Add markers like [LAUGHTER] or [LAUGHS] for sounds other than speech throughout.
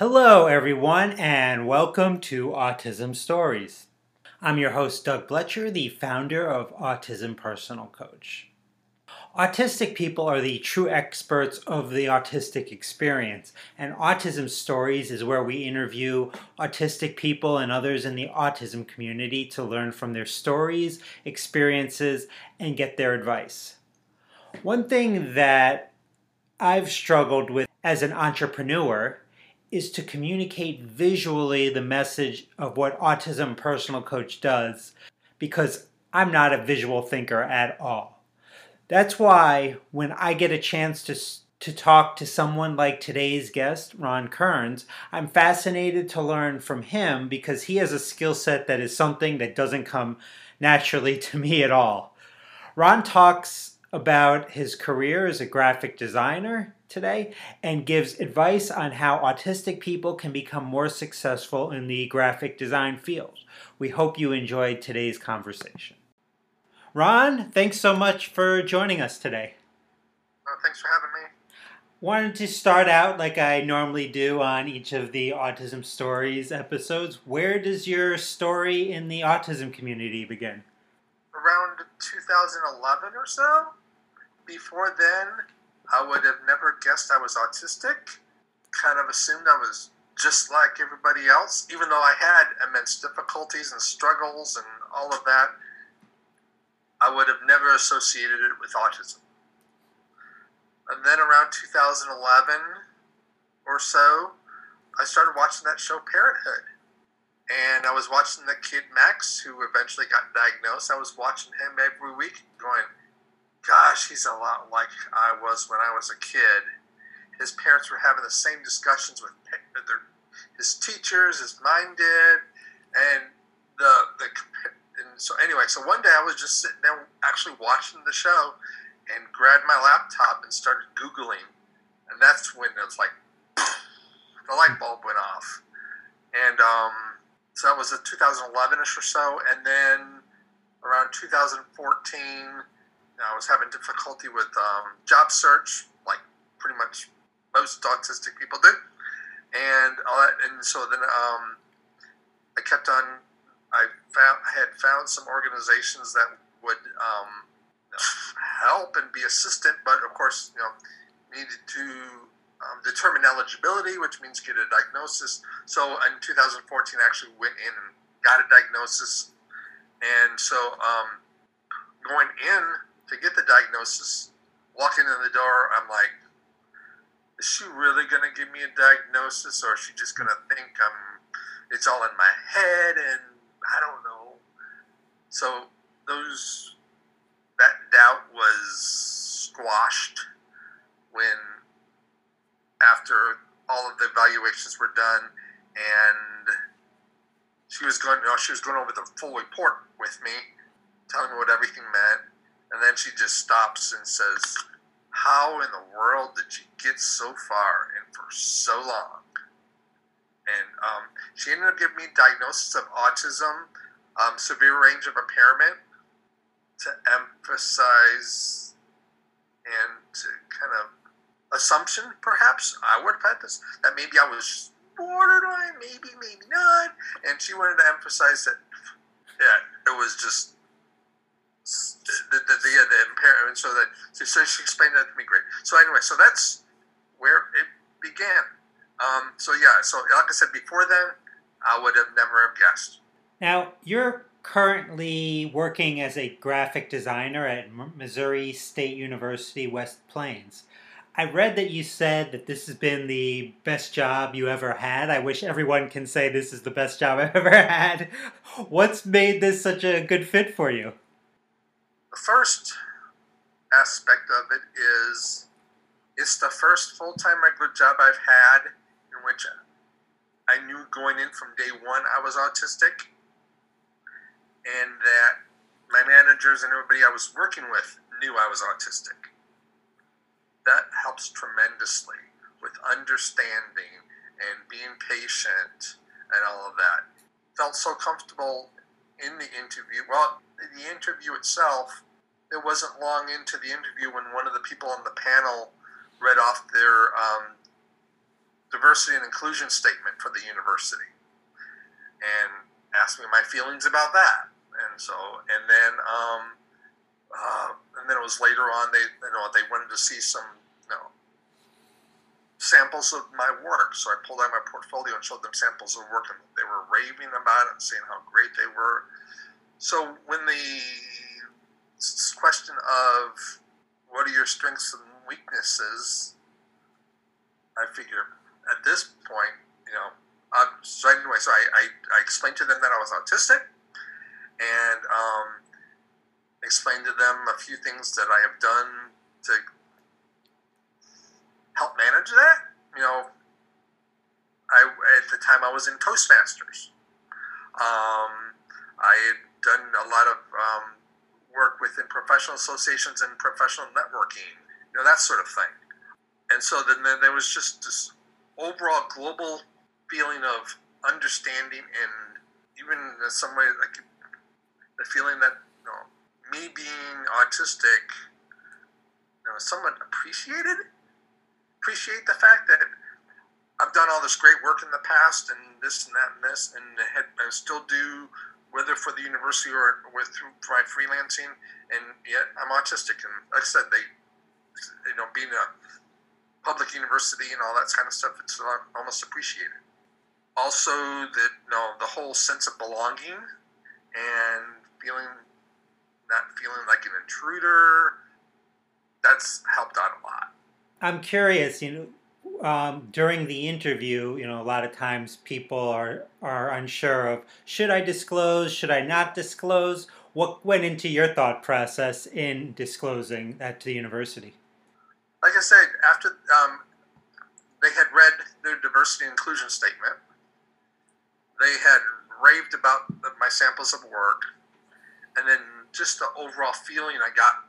Hello, everyone, and welcome to Autism Stories. I'm your host, Doug Blecher, the founder of Autism Personal Coach. Autistic people are the true experts of the autistic experience, and Autism Stories is where we interview autistic people and others in the autism community to learn from their stories, experiences, and get their advice. One thing that I've struggled with as an entrepreneur is to communicate visually the message of what Autism Personal Coach does because I'm not a visual thinker at all. That's why when I get a chance to to talk to someone like today's guest, Ron Kearns, I'm fascinated to learn from him because he has a skill set that is something that doesn't come naturally to me at all. Ron talks about his career as a graphic designer today and gives advice on how autistic people can become more successful in the graphic design field. We hope you enjoyed today's conversation. Ron, thanks so much for joining us today. Uh, thanks for having me. Wanted to start out like I normally do on each of the Autism Stories episodes. Where does your story in the autism community begin? Around 2011 or so. Before then, I never guessed I was autistic. Kind of assumed I was just like everybody else, even though I had immense difficulties and struggles and all of that. I would have never associated it with autism. And then around 2011 or so, I started watching that show Parenthood. And I was watching the kid Max, who eventually got diagnosed. I was watching him every week, going, gosh, he's a lot like I was when I was a kid. His parents were having the same discussions with their, his teachers as mine did, and the the and so anyway. So one day I was just sitting there actually watching the show, and grabbed my laptop and started googling, and that's when it's like the light bulb went off, and um, so that was a 2011ish or so, and then around 2014 I was having difficulty with um, job search, like pretty much most autistic people do, and all that. And so then um, I kept on. I found had found some organizations that would um, help and be assistant, but of course, you know, needed to um, determine eligibility, which means get a diagnosis. So in 2014, I actually went in and got a diagnosis, and so um, going in to get the diagnosis, walking in the door, I'm like, is she really going to give me a diagnosis or is she just going to think I'm, it's all in my head and I don't know. So those, that doubt was squashed when, after all of the evaluations were done and she was going, you know, she was going over the full report with me, telling me what everything meant and then she just stops and says, How in the world did she get so far and for so long? And um, she ended up giving me a diagnosis of autism, um, severe range of impairment, to emphasize and to kind of assumption, perhaps, I would have had this, that maybe I was borderline, maybe, maybe not. And she wanted to emphasize that, yeah, it was just the, the, the, the impairment. So that so, so she explained that to me great. So anyway, so that's where it began. Um, so yeah, so like I said before then, I would have never have guessed. Now you're currently working as a graphic designer at Missouri State University West Plains. I read that you said that this has been the best job you ever had. I wish everyone can say this is the best job I've ever had. What's made this such a good fit for you? The first aspect of it is it's the first full time regular job I've had in which I knew going in from day one I was autistic, and that my managers and everybody I was working with knew I was autistic. That helps tremendously with understanding and being patient and all of that. Felt so comfortable in the interview. Well, the interview itself, it wasn't long into the interview when one of the people on the panel read off their um, diversity and inclusion statement for the university and asked me my feelings about that. And so, and then, um, uh, and then it was later on they, you know, they wanted to see some, you know, samples of my work. So I pulled out my portfolio and showed them samples of work, and they were raving about it and saying how great they were. So when the question of what are your strengths and weaknesses, I figure at this point, you know, uh, so anyway, so I, I, I, explained to them that I was autistic and um, explained to them a few things that I have done to help manage that. You know, I at the time I was in Toastmasters. Um, I had done a lot of um, work within professional associations and professional networking, you know, that sort of thing. And so then, then there was just this overall global feeling of understanding and even in some way like the feeling that you know, me being autistic you know someone appreciated appreciate the fact that I've done all this great work in the past and this and that and this and, had, and still do whether for the university or through my freelancing and yet I'm autistic and like I said they you know being a public university and all that kind of stuff it's almost appreciated. Also that you know, the whole sense of belonging and feeling not feeling like an intruder that's helped out a lot. I'm curious you know um, during the interview you know a lot of times people are are unsure of should i disclose? Should i not disclose? What went into your thought process in disclosing that to the university? Like i said after um, they had read their diversity and inclusion statement. They had raved about my samples of work, and then just the overall feeling I got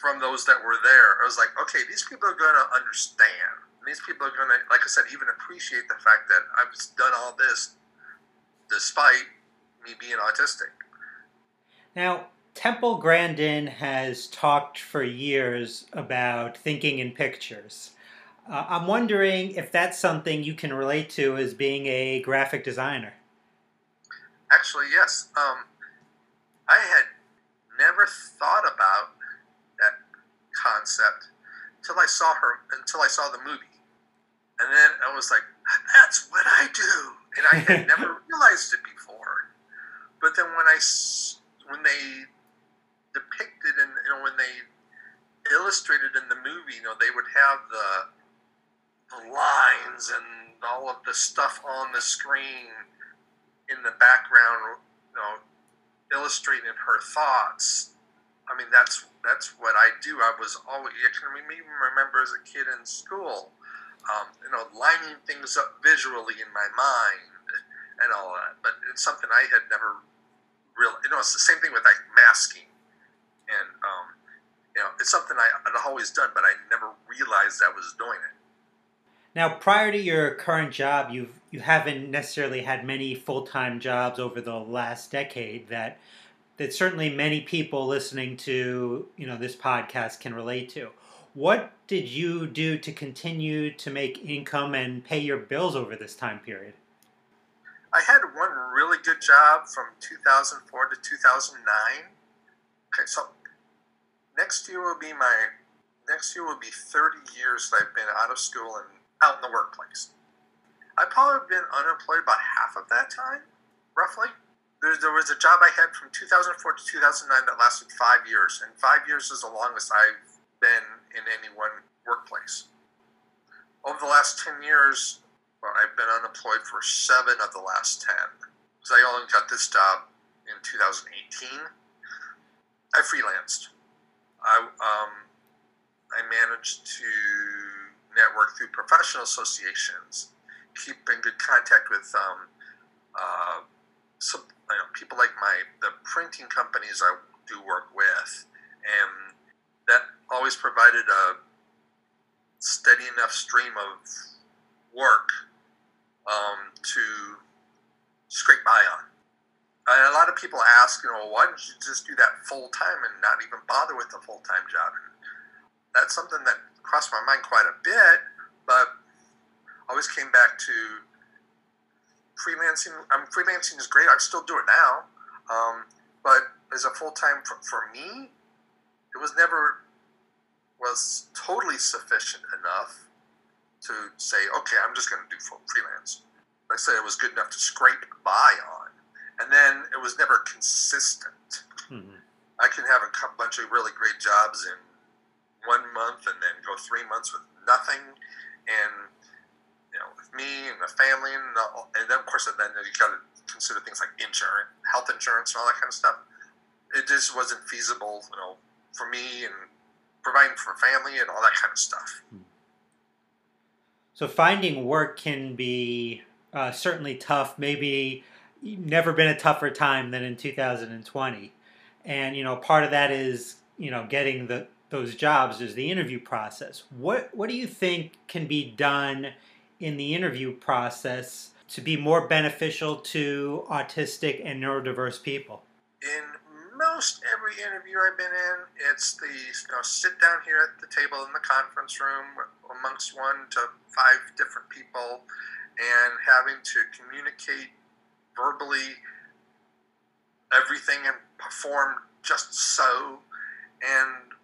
from those that were there, I was like, okay, these people are going to understand. These people are going to, like I said, even appreciate the fact that I've done all this despite me being autistic. Now, Temple Grandin has talked for years about thinking in pictures. Uh, I'm wondering if that's something you can relate to as being a graphic designer. Actually, yes. Um, I had never thought about that concept until I saw her, until I saw the movie, and then I was like, "That's what I do," and I had never [LAUGHS] realized it before. But then when I, when they depicted and you know when they illustrated in the movie, you know they would have the the lines and all of the stuff on the screen in the background, you know, illustrating her thoughts. I mean, that's that's what I do. I was always. I can remember as a kid in school, um, you know, lining things up visually in my mind and all that. But it's something I had never really. You know, it's the same thing with like masking, and um, you know, it's something I, I'd always done, but I never realized I was doing it. Now, prior to your current job, you've you haven't necessarily had many full time jobs over the last decade that that certainly many people listening to you know this podcast can relate to. What did you do to continue to make income and pay your bills over this time period? I had one really good job from 2004 to 2009. Okay, so next year will be my next year will be 30 years that I've been out of school and out in the workplace. I've probably been unemployed about half of that time, roughly. There, there was a job I had from 2004 to 2009 that lasted five years, and five years is the longest I've been in any one workplace. Over the last 10 years, well, I've been unemployed for seven of the last 10. Because I only got this job in 2018. I freelanced. I, um, I managed to network through professional associations, keep in good contact with um, uh, some, you know, people like my the printing companies I do work with, and that always provided a steady enough stream of work um, to scrape by on. And a lot of people ask, you know, why don't you just do that full time and not even bother with a full time job? And that's something that crossed my mind quite a bit, but always came back to freelancing. I mean, freelancing is great. I still do it now, um, but as a full time for, for me, it was never was totally sufficient enough to say, okay, I'm just going to do full freelance. I said it was good enough to scrape by on, and then it was never consistent. Mm-hmm. I can have a bunch of really great jobs in one month and then go three months with nothing, and you know, with me and the family, and, the, and then of course, and then you got to consider things like insurance, health insurance, and all that kind of stuff. It just wasn't feasible, you know, for me and providing for family and all that kind of stuff. Hmm. So finding work can be uh, certainly tough. Maybe never been a tougher time than in 2020. And you know, part of that is you know getting the those jobs is the interview process. What what do you think can be done in the interview process to be more beneficial to autistic and neurodiverse people? In most every interview I've been in, it's the you know, sit down here at the table in the conference room amongst one to five different people and having to communicate verbally everything and perform just so. And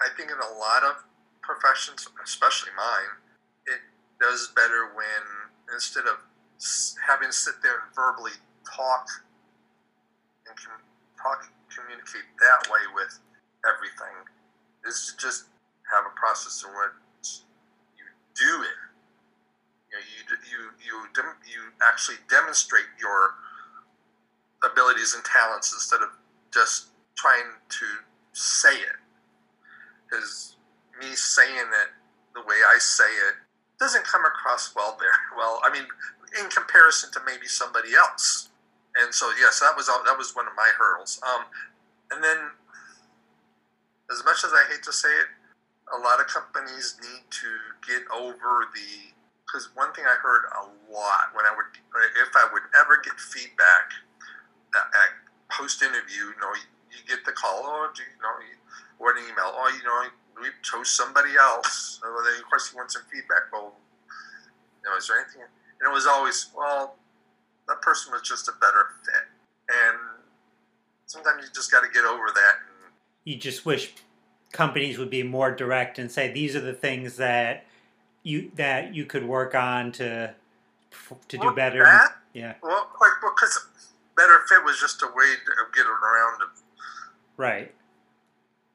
I think in a lot of professions, especially mine, does better when instead of having to sit there and verbally talk and com- talk, communicate that way with everything, is to just have a process in which you do it you know, you you you, dem- you actually demonstrate your abilities and talents instead of just trying to say it. Because me saying it the way I say it doesn't come across well very [LAUGHS] well. I mean, in comparison to maybe somebody else. And so, yes, that was that was one of my hurdles. Um, and then, as much as I hate to say it, a lot of companies need to get over the because one thing I heard a lot when I would, if I would ever get feedback at, at post interview, you know, you, you, get the call, oh, do you know, or an email, oh, you know, we chose somebody else. [LAUGHS] So then, of course, you want some feedback. Well, you know, is there anything? And it was always, well, that person was just a better fit. And sometimes you just got to get over that. you just wish companies would be more direct and say, these are the things that you that you could work on to to do better? That, yeah. Well, like because better fit was just a way to get around. Right.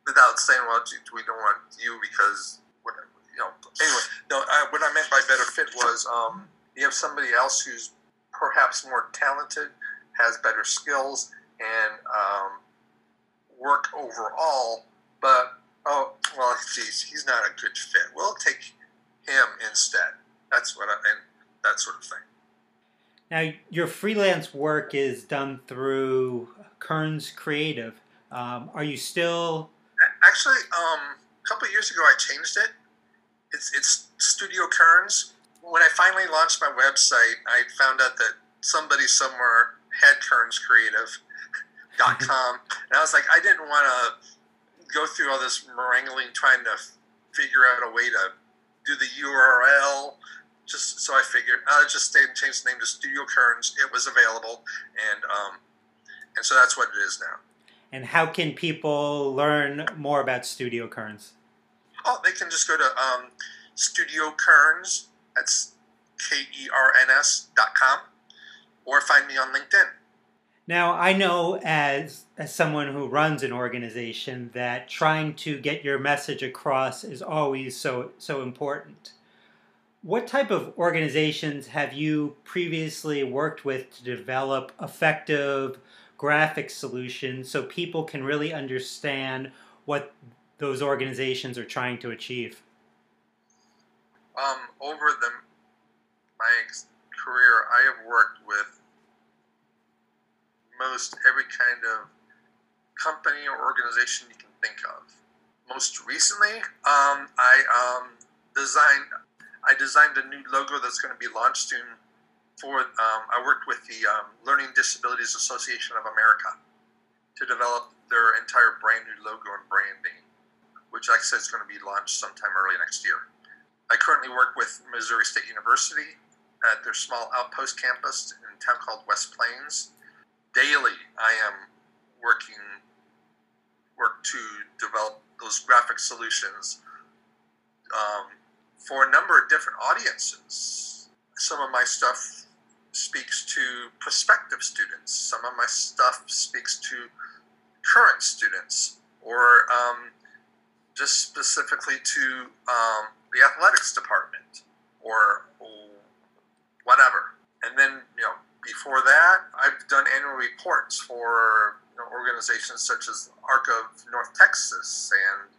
Without saying, well, we don't want you because whatever. You know. Anyway, no. I, what I meant by better fit was um, you have somebody else who's perhaps more talented, has better skills, and um, work overall, but oh well, geez, he's not a good fit. We'll take him instead. That's what I and that sort of thing. Now, your freelance work is done through Kearns Creative. Um, are you still? Actually, um, a couple years ago, I changed it. It's it's Studio Kearns. When I finally launched my website, I found out that somebody somewhere had Kearns Creative.com, [LAUGHS] and I was like, I didn't want to go through all this wrangling trying to figure out a way to do the URL. Just so I figured, I'll just stay and change the name to Studio Kearns. It was available, and um, and so that's what it is now. And how can people learn more about Studio Kearns? Oh, they can just go to um, Studio Kearns. That's K E R N S dot com, or find me on LinkedIn. Now, I know as as someone who runs an organization that trying to get your message across is always so so important. What type of organizations have you previously worked with to develop effective graphic solution so people can really understand what those organizations are trying to achieve? Um, over the my career, I have worked with most every kind of company or organization you can think of. Most recently, um, I um, designed I designed a new logo that's going to be launched soon. For um, I worked with the um, Learning Disabilities Association of America to develop their entire brand new logo and branding, which like I said is going to be launched sometime early next year. I currently work with Missouri State University at their small outpost campus in a town called West Plains. Daily, I am working work to develop those graphic solutions um, for a number of different audiences. Some of my stuff speaks to prospective students. Some of my stuff speaks to current students, or um, just specifically to um, the athletics department, or whatever. And then, you know, before that, I've done annual reports for you know, organizations such as ARC of North Texas and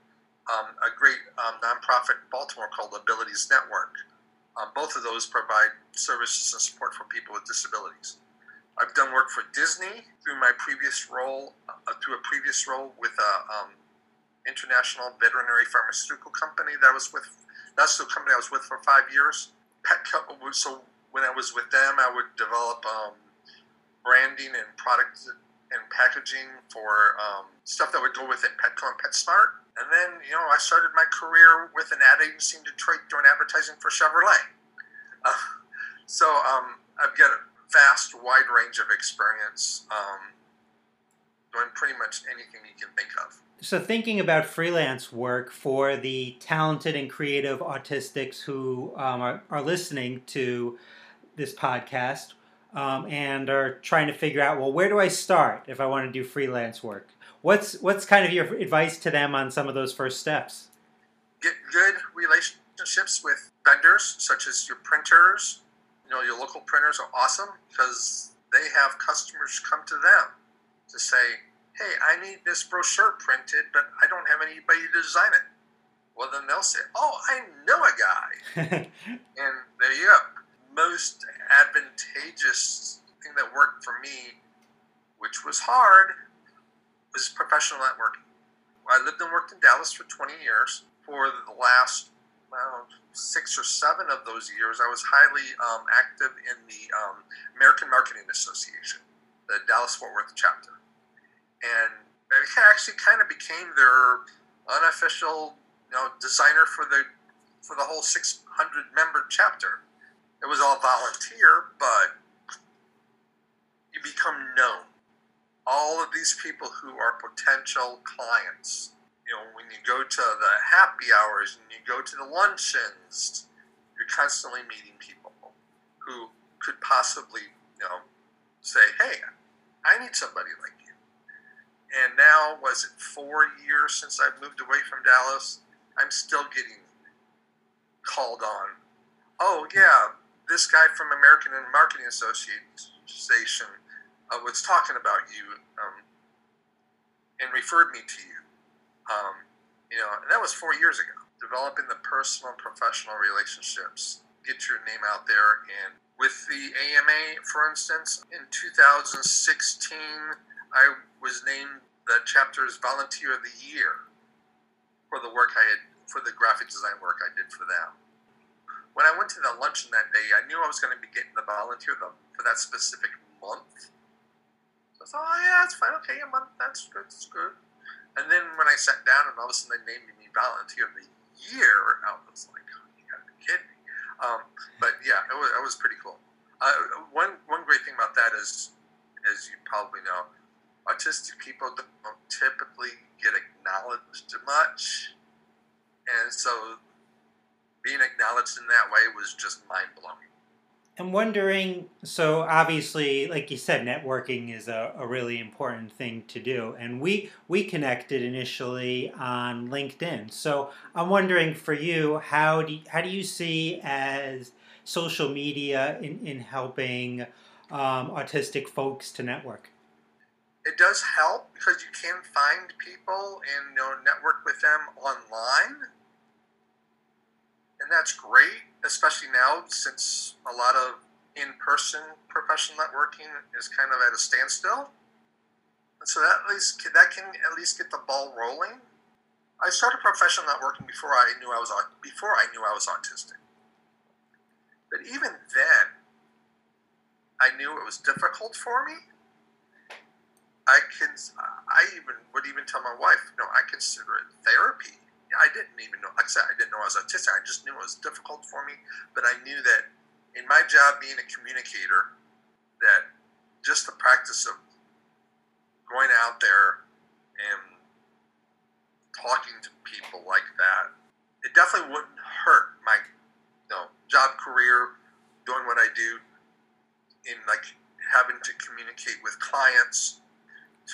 um, a great um, nonprofit in Baltimore called Abilities Network. Um, both of those provide services and support for people with disabilities. I've done work for Disney through my previous role, uh, through a previous role with a um, international veterinary pharmaceutical company that I was with. That's the company I was with for five years. Pet so when I was with them, I would develop um, branding and product and packaging for um, stuff that would go within Petco and PetSmart. And then, you know, I started my career with an ad agency in Detroit doing advertising for Chevrolet. Uh, so um, I've got a vast, wide range of experience um, doing pretty much anything you can think of. So, thinking about freelance work for the talented and creative autistics who um, are, are listening to this podcast um, and are trying to figure out, well, where do I start if I want to do freelance work? What's what's kind of your advice to them on some of those first steps? Get good relationships with vendors such as your printers. You know, your local printers are awesome because they have customers come to them to say, "Hey, I need this brochure printed, but I don't have anybody to design it." Well, then they'll say, "Oh, I know a guy," [LAUGHS] and there you go most advantageous thing that worked for me, which was hard, was professional networking. I lived and worked in Dallas for 20 years. For the last well, six or seven of those years, I was highly um, active in the um, American Marketing Association, the Dallas Fort Worth chapter. And I actually kind of became their unofficial you know, designer for the for the whole 600 member chapter it was all volunteer, but you become known. All of these people who are potential clients, you know, when you go to the happy hours and you go to the luncheons, you're constantly meeting people who could possibly, you know, say, hey, I need somebody like you. And now, was it four years since I've moved away from Dallas? I'm still getting called on. Oh, yeah, this guy from American Marketing Association uh, was talking about you um, and referred me to you. Um, you know, and that was four years ago. Developing the personal and professional relationships, get your name out there. And with the AMA, for instance, in 2016, I was named the chapter's Volunteer of the Year for the work I had, for the graphic design work I did for them when I went to the luncheon that day, I knew I was going to be getting the volunteer for that specific month. I thought, oh yeah, it's fine. Okay, a month. That's good. That's good. And then when I sat down and all of a sudden they named me volunteer of the year, I was like, oh, you gotta be kidding me. Um, but yeah, it was, it was pretty cool. Uh, one one great thing about that is, as you probably know, autistic people don't typically get acknowledged much, and so being acknowledged in that way was just mind blowing. I'm wondering so obviously like you said networking is a, a really important thing to do and we we connected initially on LinkedIn. So I'm wondering for you how do you, how do you see as social media in, in helping um, autistic folks to network? It does help because you can find people and you know network with them online. And that's great, especially now since a lot of in-person professional networking is kind of at a standstill. And so that at least that can at least get the ball rolling. I started professional networking before I knew I was before I knew I was autistic. But even then, I knew it was difficult for me. I can I even would even tell my wife, you know, I consider it therapy I didn't even know. Like I said, I didn't know I was autistic. I just knew it was difficult for me. But I knew that in my job being a communicator, that just the practice of going out there and talking to people like that, it definitely wouldn't hurt my you know, job career, doing what I do, in like having to communicate with clients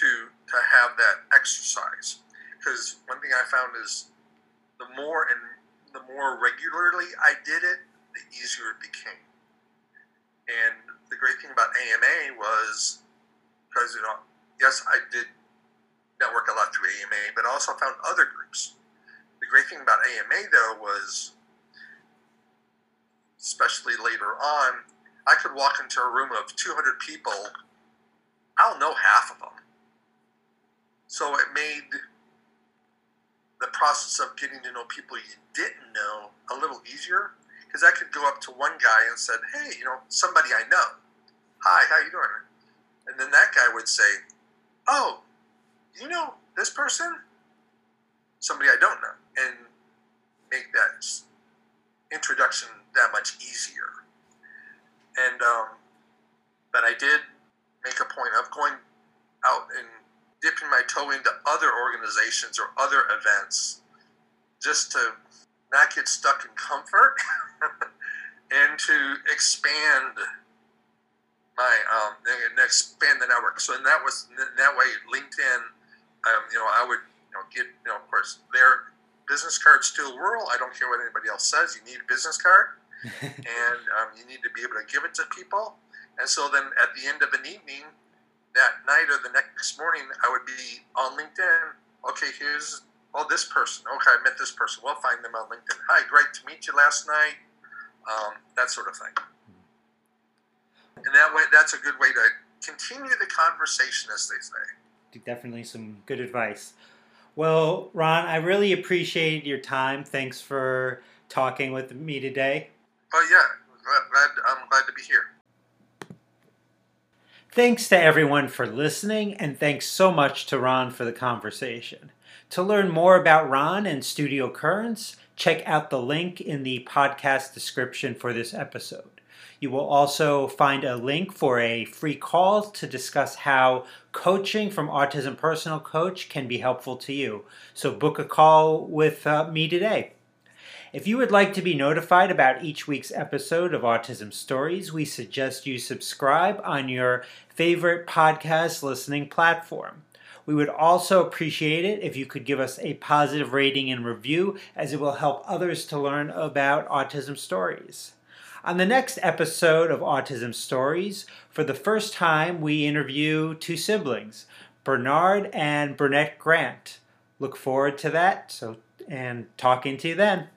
to to have that exercise. Because one thing I found is the more and the more regularly I did it, the easier it became. And the great thing about AMA was because you know, yes, I did network a lot through AMA, but I also found other groups. The great thing about AMA though was, especially later on, I could walk into a room of 200 people. I'll know half of them. So it made the process of getting to know people you didn't know a little easier because I could go up to one guy and said, "Hey, you know, somebody I know. Hi, how you doing?" And then that guy would say, "Oh, you know this person? Somebody I don't know," and make that introduction that much easier. And um, but I did make a point of going out and dipping my toe into other organizations or other events just to not get stuck in comfort [LAUGHS] and to expand my um, and expand the network. So in that was that way, LinkedIn, um, you know, I would you know get you know of course their business cards still rule. I don't care what anybody else says. You need a business card, [LAUGHS] and um, you need to be able to give it to people. And so then at the end of an evening, that night or the next morning, I would be on LinkedIn. Okay, here's oh this person. Okay, I met this person. We'll find them on LinkedIn. Hi, great to meet you last night. Um, that sort of thing. And that way, that's a good way to continue the conversation, as they say. Definitely some good advice. Well, Ron, I really appreciate your time. Thanks for talking with me today. Oh yeah, glad, I'm glad to be here. Thanks to everyone for listening, and thanks so much to Ron for the conversation. To learn more about Ron and Studio Kearns, check out the link in the podcast description for this episode. You will also find a link for a free call to discuss how coaching from Autism Personal Coach can be helpful to you. So book a call with uh, me today. If you would like to be notified about each week's episode of Autism Stories, we suggest you subscribe on your favorite podcast listening platform. We would also appreciate it if you could give us a positive rating and review, as it will help others to learn about autism stories. On the next episode of Autism Stories, for the first time, we interview two siblings, Bernard and Burnett Grant. Look forward to that. So, and talking to you then.